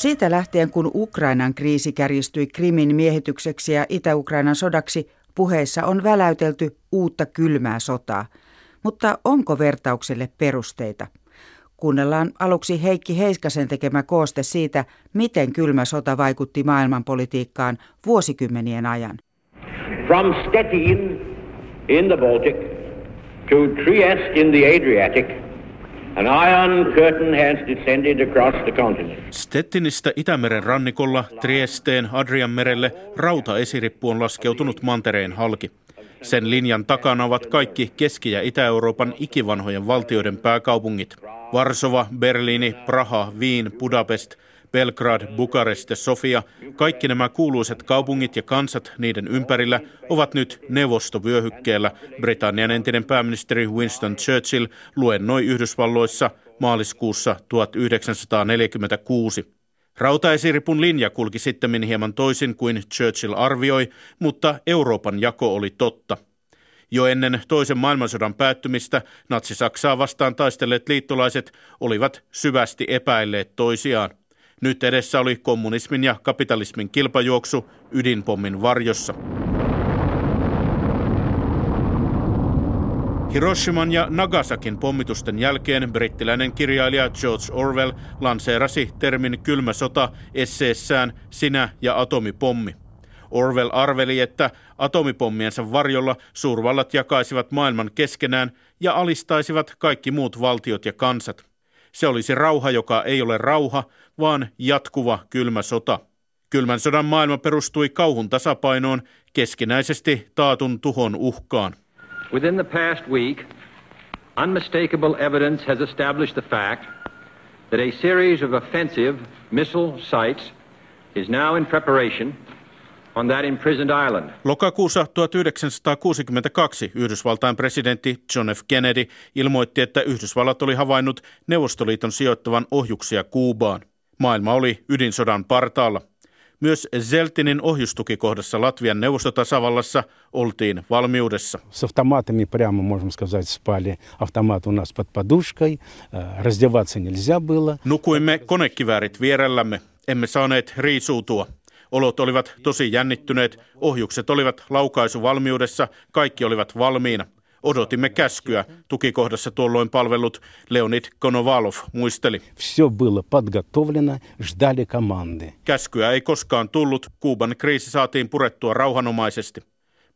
Siitä lähtien, kun Ukrainan kriisi kärjistyi Krimin miehitykseksi ja Itä-Ukrainan sodaksi, puheissa on väläytelty uutta kylmää sotaa. Mutta onko vertaukselle perusteita? Kuunnellaan aluksi Heikki Heiskasen tekemä kooste siitä, miten kylmä sota vaikutti maailmanpolitiikkaan vuosikymmenien ajan. From Stettin in the Baltic to Trieste in the Adriatic – An iron curtain has descended across the continent. Stettinistä Itämeren rannikolla Triesteen Adrian merelle rautaesirippu on laskeutunut mantereen halki. Sen linjan takana ovat kaikki Keski- ja Itä-Euroopan ikivanhojen valtioiden pääkaupungit. Varsova, Berliini, Praha, Wien, Budapest – Belgrad, Bukarest ja Sofia, kaikki nämä kuuluiset kaupungit ja kansat niiden ympärillä ovat nyt neuvostovyöhykkeellä. Britannian entinen pääministeri Winston Churchill luennoi Yhdysvalloissa maaliskuussa 1946. Rautaesiripun linja kulki sitten hieman toisin kuin Churchill arvioi, mutta Euroopan jako oli totta. Jo ennen toisen maailmansodan päättymistä natsi-Saksaa vastaan taistelleet liittolaiset olivat syvästi epäilleet toisiaan. Nyt edessä oli kommunismin ja kapitalismin kilpajuoksu ydinpommin varjossa. Hiroshiman ja Nagasakin pommitusten jälkeen brittiläinen kirjailija George Orwell lanseerasi termin kylmä sota esseessään Sinä ja atomipommi. Orwell arveli, että atomipommiensa varjolla suurvallat jakaisivat maailman keskenään ja alistaisivat kaikki muut valtiot ja kansat. Se olisi rauha, joka ei ole rauha, vaan jatkuva kylmä sota. Kylmän sodan maailma perustui kauhun tasapainoon keskinäisesti taatun tuhon uhkaan. Within the past week, unmistakable evidence has established the fact that a series of offensive missile sites is now in preparation on that imprisoned island. Lokakuussa 1962 Yhdysvaltain presidentti John F. Kennedy ilmoitti, että Yhdysvallat oli havainnut Neuvostoliiton sijoittavan ohjuksia Kuubaan. Maailma oli ydinsodan partaalla. Myös Zeltinin ohjustukikohdassa Latvian neuvostotasavallassa oltiin valmiudessa. С автоматами прямо, можно сказать, спали. Автомат у нас под подушкой. Э, раздеваться нельзя было. Nukuimme konekiväärit vierellämme. Emme saaneet riisuutua. Olot olivat tosi jännittyneet, ohjukset olivat laukaisuvalmiudessa, kaikki olivat valmiina. Odotimme käskyä. Tukikohdassa tuolloin palvellut Leonid Konovalov muisteli. Käskyä ei koskaan tullut. Kuuban kriisi saatiin purettua rauhanomaisesti.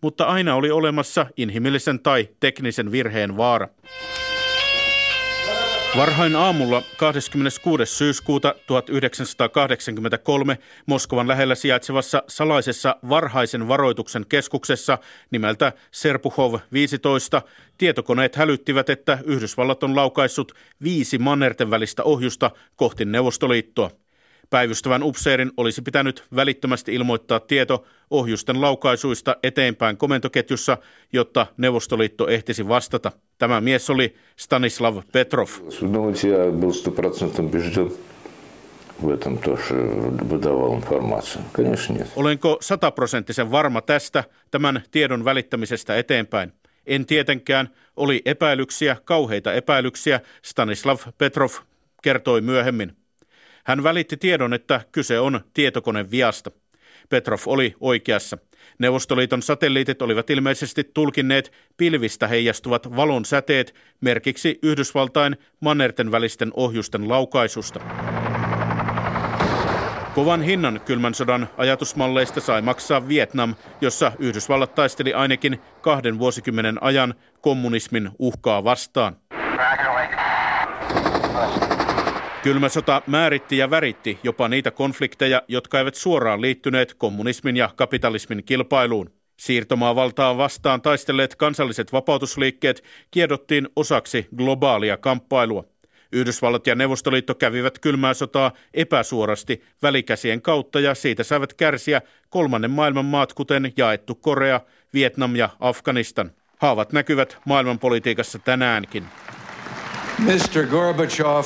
Mutta aina oli olemassa inhimillisen tai teknisen virheen vaara. Varhain aamulla 26. syyskuuta 1983 Moskovan lähellä sijaitsevassa salaisessa varhaisen varoituksen keskuksessa nimeltä Serpuhov 15 tietokoneet hälyttivät, että Yhdysvallat on laukaissut viisi mannerten välistä ohjusta kohti Neuvostoliittoa. Päivystävän upseerin olisi pitänyt välittömästi ilmoittaa tieto ohjusten laukaisuista eteenpäin komentoketjussa, jotta Neuvostoliitto ehtisi vastata. Tämä mies oli Stanislav Petrov. Olenko sataprosenttisen varma tästä, tämän tiedon välittämisestä eteenpäin? En tietenkään. Oli epäilyksiä, kauheita epäilyksiä, Stanislav Petrov kertoi myöhemmin. Hän välitti tiedon, että kyse on tietokoneviasta. Petrov oli oikeassa. Neuvostoliiton satelliitit olivat ilmeisesti tulkinneet pilvistä heijastuvat valon säteet merkiksi Yhdysvaltain mannerten välisten ohjusten laukaisusta. Kovan hinnan kylmän sodan ajatusmalleista sai maksaa Vietnam, jossa Yhdysvallat taisteli ainakin kahden vuosikymmenen ajan kommunismin uhkaa vastaan. Kylmä sota määritti ja väritti jopa niitä konflikteja, jotka eivät suoraan liittyneet kommunismin ja kapitalismin kilpailuun. Siirtomaavaltaa vastaan taistelleet kansalliset vapautusliikkeet kiedottiin osaksi globaalia kamppailua. Yhdysvallat ja Neuvostoliitto kävivät kylmää sotaa epäsuorasti välikäsien kautta ja siitä saivat kärsiä kolmannen maailman maat kuten jaettu Korea, Vietnam ja Afganistan. Haavat näkyvät maailmanpolitiikassa tänäänkin. Mr. Gorbachev,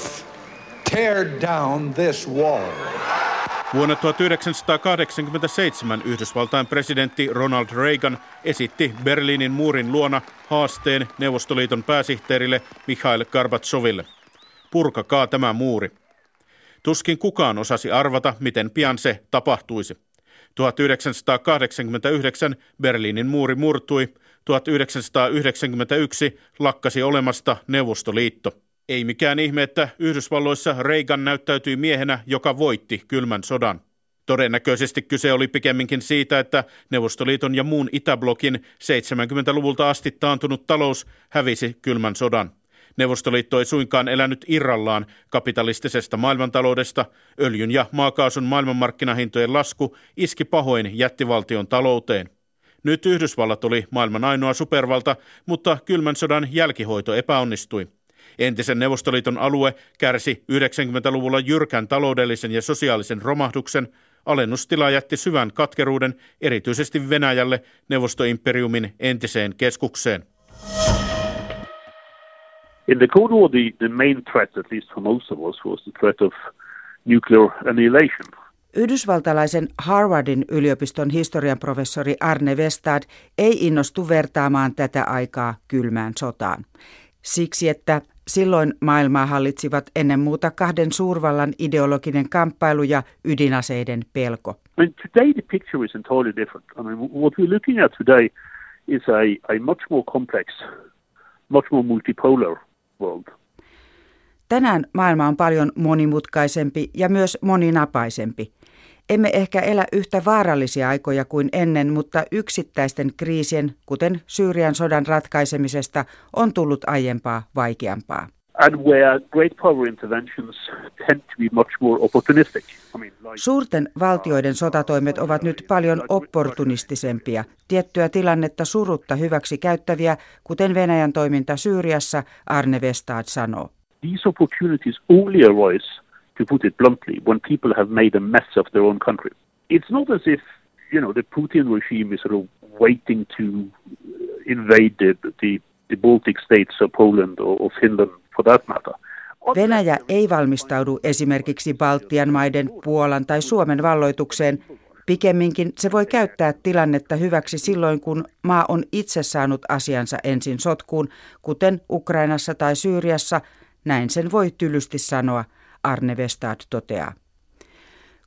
tear down this wall. Vuonna 1987 Yhdysvaltain presidentti Ronald Reagan esitti Berliinin muurin luona haasteen Neuvostoliiton pääsihteerille Mikhail Gorbacheville. Purkakaa tämä muuri. Tuskin kukaan osasi arvata, miten pian se tapahtuisi. 1989 Berliinin muuri murtui, 1991 lakkasi olemasta Neuvostoliitto. Ei mikään ihme, että Yhdysvalloissa Reagan näyttäytyi miehenä, joka voitti kylmän sodan. Todennäköisesti kyse oli pikemminkin siitä, että Neuvostoliiton ja muun Itäblokin 70-luvulta asti taantunut talous hävisi kylmän sodan. Neuvostoliitto ei suinkaan elänyt irrallaan kapitalistisesta maailmantaloudesta. Öljyn ja maakaasun maailmanmarkkinahintojen lasku iski pahoin jättivaltion talouteen. Nyt Yhdysvallat oli maailman ainoa supervalta, mutta kylmän sodan jälkihoito epäonnistui. Entisen Neuvostoliiton alue kärsi 90-luvulla jyrkän taloudellisen ja sosiaalisen romahduksen. Alennustila jätti syvän katkeruuden erityisesti Venäjälle neuvostoimperiumin entiseen keskukseen. In the Cold War, the, the main threat, at least for most of us, was the threat of nuclear annihilation. Yhdysvaltalaisen Harvardin yliopiston historian professori Arne Westad ei innostu vertaamaan tätä aikaa kylmään sotaan. Siksi, että silloin maailmaa hallitsivat ennen muuta kahden suurvallan ideologinen kamppailu ja ydinaseiden pelko. I mean, today the picture is entirely different. I mean, what we're looking at today is a, a much more complex, much more multipolar world. Tänään maailma on paljon monimutkaisempi ja myös moninapaisempi. Emme ehkä elä yhtä vaarallisia aikoja kuin ennen, mutta yksittäisten kriisien, kuten Syyrian sodan ratkaisemisesta, on tullut aiempaa vaikeampaa. Suurten valtioiden sotatoimet ovat nyt paljon opportunistisempia, tiettyä tilannetta surutta hyväksi käyttäviä, kuten Venäjän toiminta Syyriassa, Arne Westad sanoo. these opportunities only arise, to put it bluntly, when people have made a mess of their own country. It's not as if, you know, the Putin regime is sort of waiting to invade the, the, the Baltic states or Poland or, or Finland for that matter. Venäjä ei valmistaudu esimerkiksi Baltian maiden, Puolan tai Suomen valloitukseen. Pikemminkin se voi käyttää tilannetta hyväksi silloin, kun maa on itse saanut asiansa ensin sotkuun, kuten Ukrainassa tai Syyriassa, näin sen voi tylysti sanoa, Arne Westad toteaa.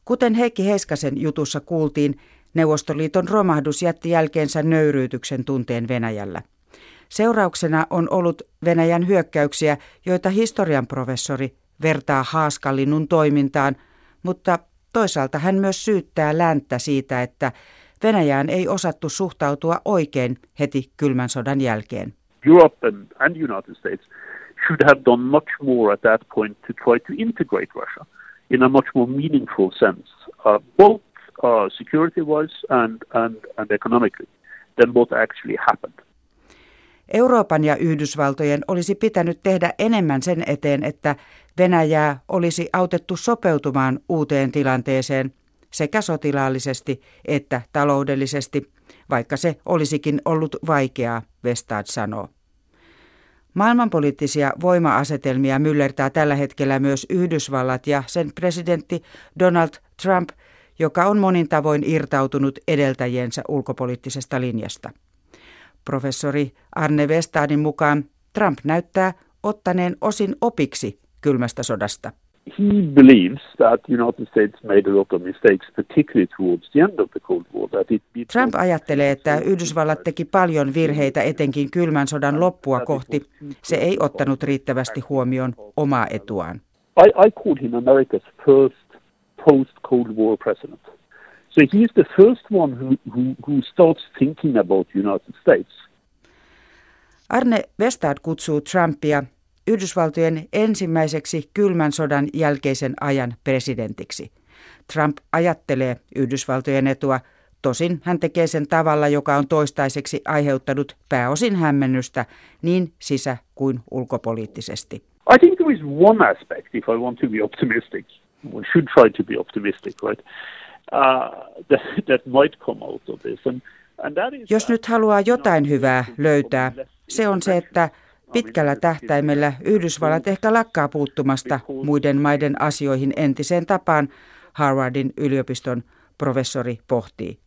Kuten Heikki Heiskasen jutussa kuultiin, Neuvostoliiton romahdus jätti jälkeensä nöyryytyksen tunteen Venäjällä. Seurauksena on ollut Venäjän hyökkäyksiä, joita historian professori vertaa haaskalinnun toimintaan, mutta toisaalta hän myös syyttää länttä siitä, että Venäjään ei osattu suhtautua oikein heti kylmän sodan jälkeen. Europe and United States should have done much more at that point to try to integrate Russia in a much more meaningful sense, uh, both uh, security-wise and, and, and economically, than what actually happened. Euroopan ja Yhdysvaltojen olisi pitänyt tehdä enemmän sen eteen, että Venäjää olisi autettu sopeutumaan uuteen tilanteeseen sekä sotilaallisesti että taloudellisesti, vaikka se olisikin ollut vaikeaa, Vestad sanoo. Maailmanpoliittisia voima-asetelmia myllertää tällä hetkellä myös Yhdysvallat ja sen presidentti Donald Trump, joka on monin tavoin irtautunut edeltäjiensä ulkopoliittisesta linjasta. Professori Arne Westadin mukaan Trump näyttää ottaneen osin opiksi kylmästä sodasta. He believes that the United States made a lot of mistakes, particularly towards the end of the Cold War. That it, it Trump ajattelee, että Yhdysvallat teki paljon virheitä etenkin kylmän sodan loppua kohti. Se ei ottanut riittävästi huomioon omaa etuaan. I, I called him America's first post-Cold War president. So he is the first one who, who, who starts thinking about United States. Arne Westad kutsuu Trumpia Yhdysvaltojen ensimmäiseksi kylmän sodan jälkeisen ajan presidentiksi. Trump ajattelee Yhdysvaltojen etua, tosin hän tekee sen tavalla, joka on toistaiseksi aiheuttanut pääosin hämmennystä niin sisä- kuin ulkopoliittisesti. I think there is one aspect, if I want to be optimistic, one should try to be optimistic, right, uh, that, that might come out of this. And, and that is Jos nyt haluaa jotain hyvää löytää, se on se, että Pitkällä tähtäimellä Yhdysvallat ehkä lakkaa puuttumasta muiden maiden asioihin entiseen tapaan, Harvardin yliopiston professori pohtii.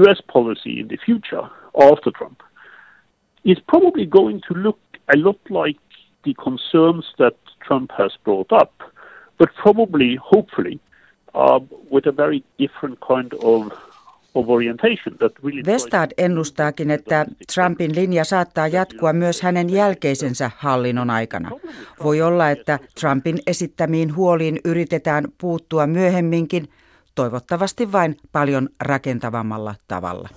US policy in the future after Trump is probably going to look a lot like the concerns that Trump has brought up, but probably, hopefully, uh, with a very different kind of Vestad ennustaakin, että Trumpin linja saattaa jatkua myös hänen jälkeisensä hallinnon aikana. Voi olla, että Trumpin esittämiin huoliin yritetään puuttua myöhemminkin, toivottavasti vain paljon rakentavammalla tavalla.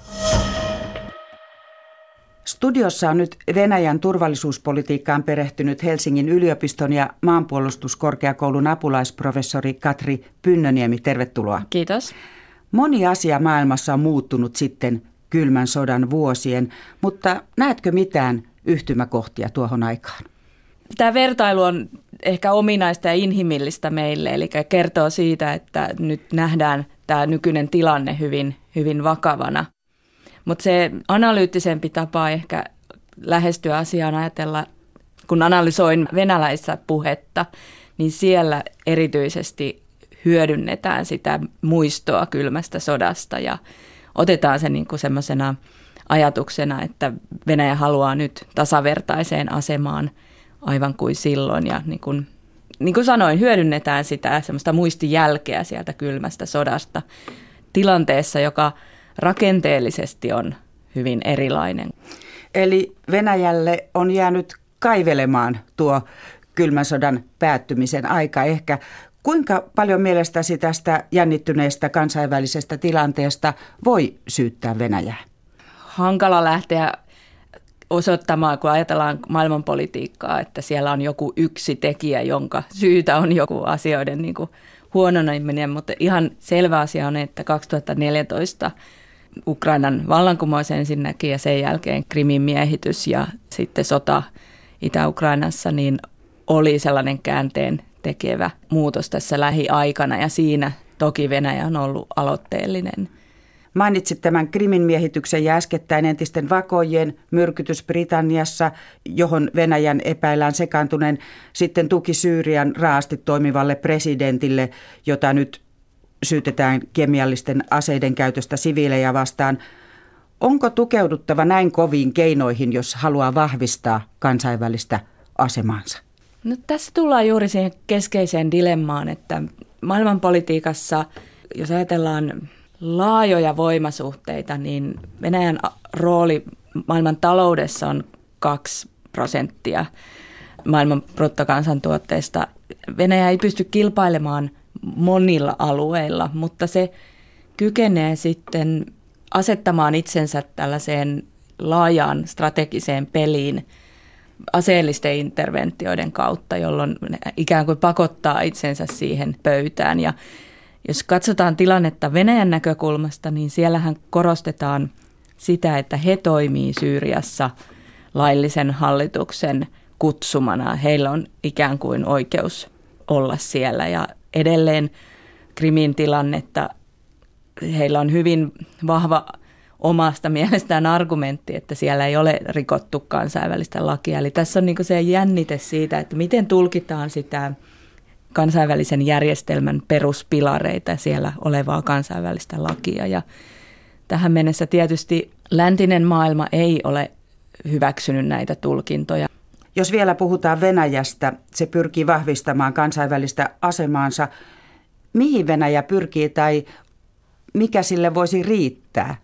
Studiossa on nyt Venäjän turvallisuuspolitiikkaan perehtynyt Helsingin yliopiston ja maanpuolustuskorkeakoulun apulaisprofessori Katri Pynnöniemi. Tervetuloa. Kiitos. Moni asia maailmassa on muuttunut sitten kylmän sodan vuosien, mutta näetkö mitään yhtymäkohtia tuohon aikaan? Tämä vertailu on ehkä ominaista ja inhimillistä meille, eli kertoo siitä, että nyt nähdään tämä nykyinen tilanne hyvin, hyvin vakavana. Mutta se analyyttisempi tapa ehkä lähestyä asiaan ajatella, kun analysoin venäläistä puhetta, niin siellä erityisesti hyödynnetään sitä muistoa kylmästä sodasta ja otetaan se niin semmoisena ajatuksena, että Venäjä haluaa nyt tasavertaiseen asemaan aivan kuin silloin ja niin kuin, niin kuin sanoin, hyödynnetään sitä semmoista muistijälkeä sieltä kylmästä sodasta tilanteessa, joka rakenteellisesti on hyvin erilainen. Eli Venäjälle on jäänyt kaivelemaan tuo kylmän sodan päättymisen aika ehkä Kuinka paljon mielestäsi tästä jännittyneestä kansainvälisestä tilanteesta voi syyttää Venäjää? Hankala lähteä osoittamaan, kun ajatellaan maailmanpolitiikkaa, että siellä on joku yksi tekijä, jonka syytä on joku asioiden niin kuin huononeminen, mutta ihan selvä asia on, että 2014 Ukrainan vallankumous ensinnäkin ja sen jälkeen Krimin miehitys ja sitten sota Itä-Ukrainassa, niin oli sellainen käänteen tekevä muutos tässä lähiaikana ja siinä toki Venäjä on ollut aloitteellinen. Mainitsit tämän Krimin miehityksen ja äskettäin entisten vakojen myrkytys Britanniassa, johon Venäjän epäillään sekaantuneen sitten tuki Syyrian raasti toimivalle presidentille, jota nyt syytetään kemiallisten aseiden käytöstä siviilejä vastaan. Onko tukeuduttava näin koviin keinoihin, jos haluaa vahvistaa kansainvälistä asemansa? No, tässä tullaan juuri siihen keskeiseen dilemmaan, että maailmanpolitiikassa, jos ajatellaan laajoja voimasuhteita, niin Venäjän rooli maailman taloudessa on 2 prosenttia maailman bruttokansantuotteesta. Venäjä ei pysty kilpailemaan monilla alueilla, mutta se kykenee sitten asettamaan itsensä tällaiseen laajaan strategiseen peliin – aseellisten interventioiden kautta, jolloin ne ikään kuin pakottaa itsensä siihen pöytään. Ja jos katsotaan tilannetta Venäjän näkökulmasta, niin siellähän korostetaan sitä, että he toimii Syyriassa laillisen hallituksen kutsumana. Heillä on ikään kuin oikeus olla siellä ja edelleen Krimin tilannetta heillä on hyvin vahva omasta mielestään argumentti, että siellä ei ole rikottu kansainvälistä lakia. Eli tässä on niin se jännite siitä, että miten tulkitaan sitä kansainvälisen järjestelmän peruspilareita siellä olevaa kansainvälistä lakia. Ja tähän mennessä tietysti läntinen maailma ei ole hyväksynyt näitä tulkintoja. Jos vielä puhutaan Venäjästä, se pyrkii vahvistamaan kansainvälistä asemaansa. Mihin Venäjä pyrkii tai mikä sille voisi riittää?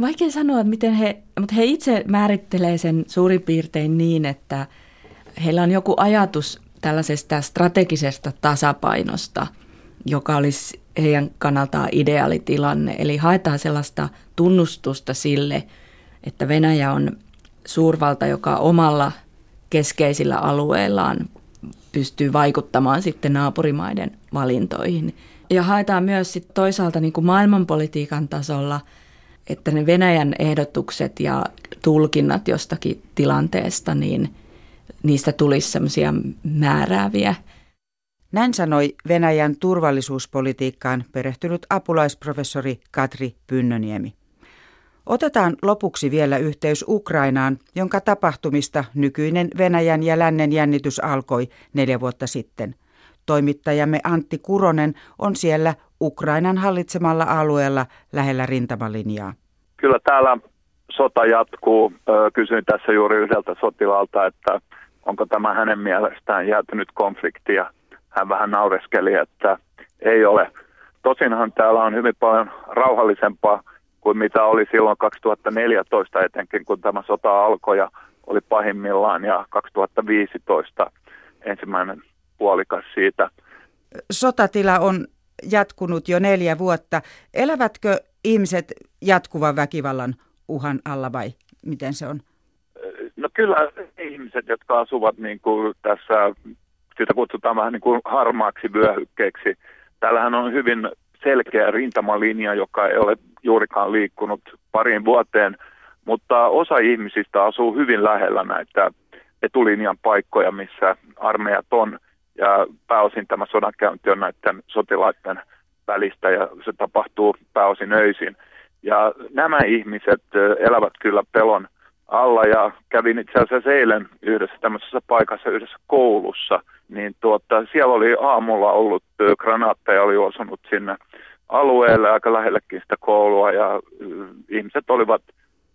Vaikea sanoa, että miten he, mutta he itse määrittelee sen suurin piirtein niin, että heillä on joku ajatus tällaisesta strategisesta tasapainosta, joka olisi heidän kannaltaan ideaalitilanne. Eli haetaan sellaista tunnustusta sille, että Venäjä on suurvalta, joka omalla keskeisillä alueillaan pystyy vaikuttamaan sitten naapurimaiden valintoihin – ja haetaan myös sit toisaalta niin kuin maailmanpolitiikan tasolla, että ne Venäjän ehdotukset ja tulkinnat jostakin tilanteesta, niin niistä tulisi semmoisia määrääviä. Näin sanoi Venäjän turvallisuuspolitiikkaan perehtynyt apulaisprofessori Katri Pynnöniemi. Otetaan lopuksi vielä yhteys Ukrainaan, jonka tapahtumista nykyinen Venäjän ja lännen jännitys alkoi neljä vuotta sitten – Toimittajamme Antti Kuronen on siellä Ukrainan hallitsemalla alueella lähellä rintamalinjaa. Kyllä täällä sota jatkuu. Kysyin tässä juuri yhdeltä sotilaalta, että onko tämä hänen mielestään jäätynyt konflikti ja hän vähän naureskeli, että ei ole. Tosinhan täällä on hyvin paljon rauhallisempaa kuin mitä oli silloin 2014 etenkin, kun tämä sota alkoi ja oli pahimmillaan ja 2015 ensimmäinen puolikas siitä. Sotatila on jatkunut jo neljä vuotta. Elävätkö ihmiset jatkuvan väkivallan uhan alla vai miten se on? No kyllä ihmiset, jotka asuvat niin kuin tässä, sitä kutsutaan vähän niin kuin harmaaksi vyöhykkeeksi. Täällähän on hyvin selkeä rintamalinja, joka ei ole juurikaan liikkunut pariin vuoteen, mutta osa ihmisistä asuu hyvin lähellä näitä etulinjan paikkoja, missä armeijat on, ja pääosin tämä sodankäynti on näiden sotilaiden välistä, ja se tapahtuu pääosin öisin. Ja nämä ihmiset elävät kyllä pelon alla, ja kävin itse asiassa eilen yhdessä tämmöisessä paikassa, yhdessä koulussa, niin tuota, siellä oli aamulla ollut granaatteja, oli osunut sinne alueelle aika lähellekin sitä koulua, ja ihmiset olivat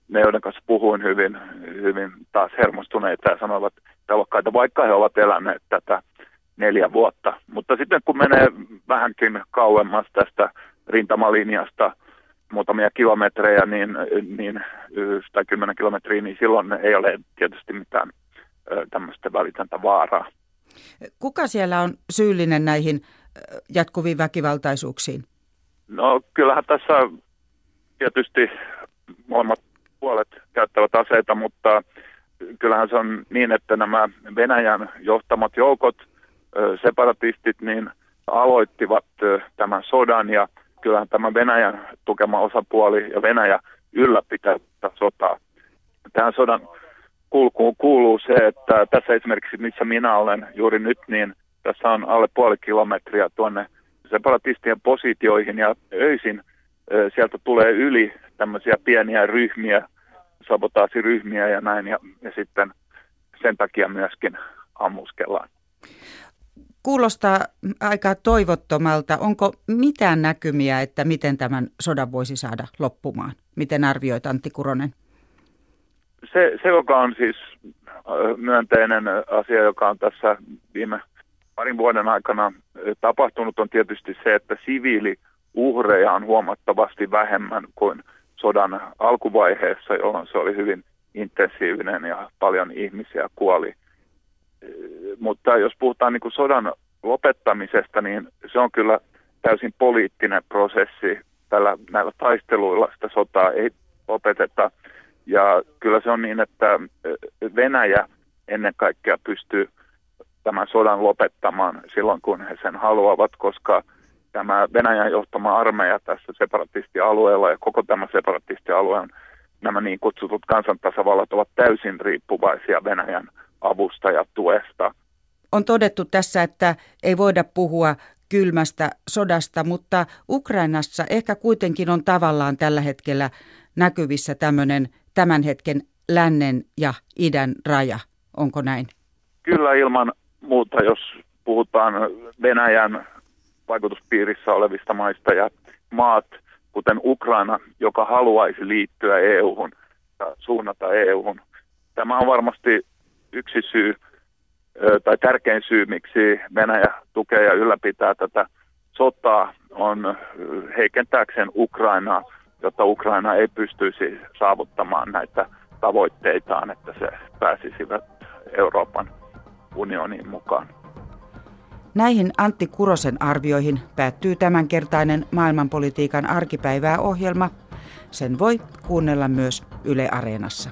ne, joiden kanssa puhuin hyvin, hyvin taas hermostuneita ja sanoivat pelokkaita, vaikka he ovat eläneet tätä neljä vuotta. Mutta sitten kun menee vähänkin kauemmas tästä rintamalinjasta muutamia kilometrejä, niin, niin tai kymmenen kilometriä, niin silloin ei ole tietysti mitään tämmöistä välitöntä vaaraa. Kuka siellä on syyllinen näihin jatkuviin väkivaltaisuuksiin? No kyllähän tässä tietysti molemmat puolet käyttävät aseita, mutta kyllähän se on niin, että nämä Venäjän johtamat joukot, separatistit, niin aloittivat tämän sodan ja kyllähän tämä Venäjän tukema osapuoli ja Venäjä ylläpitää tätä sotaa. Tähän sodan kulkuun kuuluu se, että tässä esimerkiksi missä minä olen juuri nyt, niin tässä on alle puoli kilometriä tuonne separatistien positioihin ja öisin sieltä tulee yli tämmöisiä pieniä ryhmiä, sabotaasiryhmiä ja näin, ja, ja sitten sen takia myöskin ammuskellaan. Kuulostaa aika toivottomalta. Onko mitään näkymiä, että miten tämän sodan voisi saada loppumaan? Miten arvioit Antti Kuronen? Se, se joka on siis myönteinen asia, joka on tässä viime parin vuoden aikana tapahtunut, on tietysti se, että siviiliuhreja on huomattavasti vähemmän kuin sodan alkuvaiheessa, jolloin se oli hyvin intensiivinen ja paljon ihmisiä kuoli. Mutta jos puhutaan niin kuin sodan lopettamisesta, niin se on kyllä täysin poliittinen prosessi. Tällä, näillä taisteluilla sitä sotaa ei lopeteta. Ja kyllä se on niin, että Venäjä ennen kaikkea pystyy tämän sodan lopettamaan silloin, kun he sen haluavat, koska tämä Venäjän johtama armeija tässä separatistialueella ja koko tämä separatistialueen nämä niin kutsutut kansantasavallat ovat täysin riippuvaisia Venäjän avusta ja tuesta. On todettu tässä, että ei voida puhua kylmästä sodasta, mutta Ukrainassa ehkä kuitenkin on tavallaan tällä hetkellä näkyvissä tämmöinen tämän hetken lännen ja idän raja. Onko näin? Kyllä ilman muuta, jos puhutaan Venäjän vaikutuspiirissä olevista maista ja maat, kuten Ukraina, joka haluaisi liittyä EU-hun ja suunnata EU-hun. Tämä on varmasti yksi syy tai tärkein syy, miksi Venäjä tukee ja ylläpitää tätä sotaa, on heikentääkseen Ukrainaa, jotta Ukraina ei pystyisi saavuttamaan näitä tavoitteitaan, että se pääsisivät Euroopan unioniin mukaan. Näihin Antti Kurosen arvioihin päättyy tämänkertainen maailmanpolitiikan arkipäivää ohjelma. Sen voi kuunnella myös Yle Areenassa.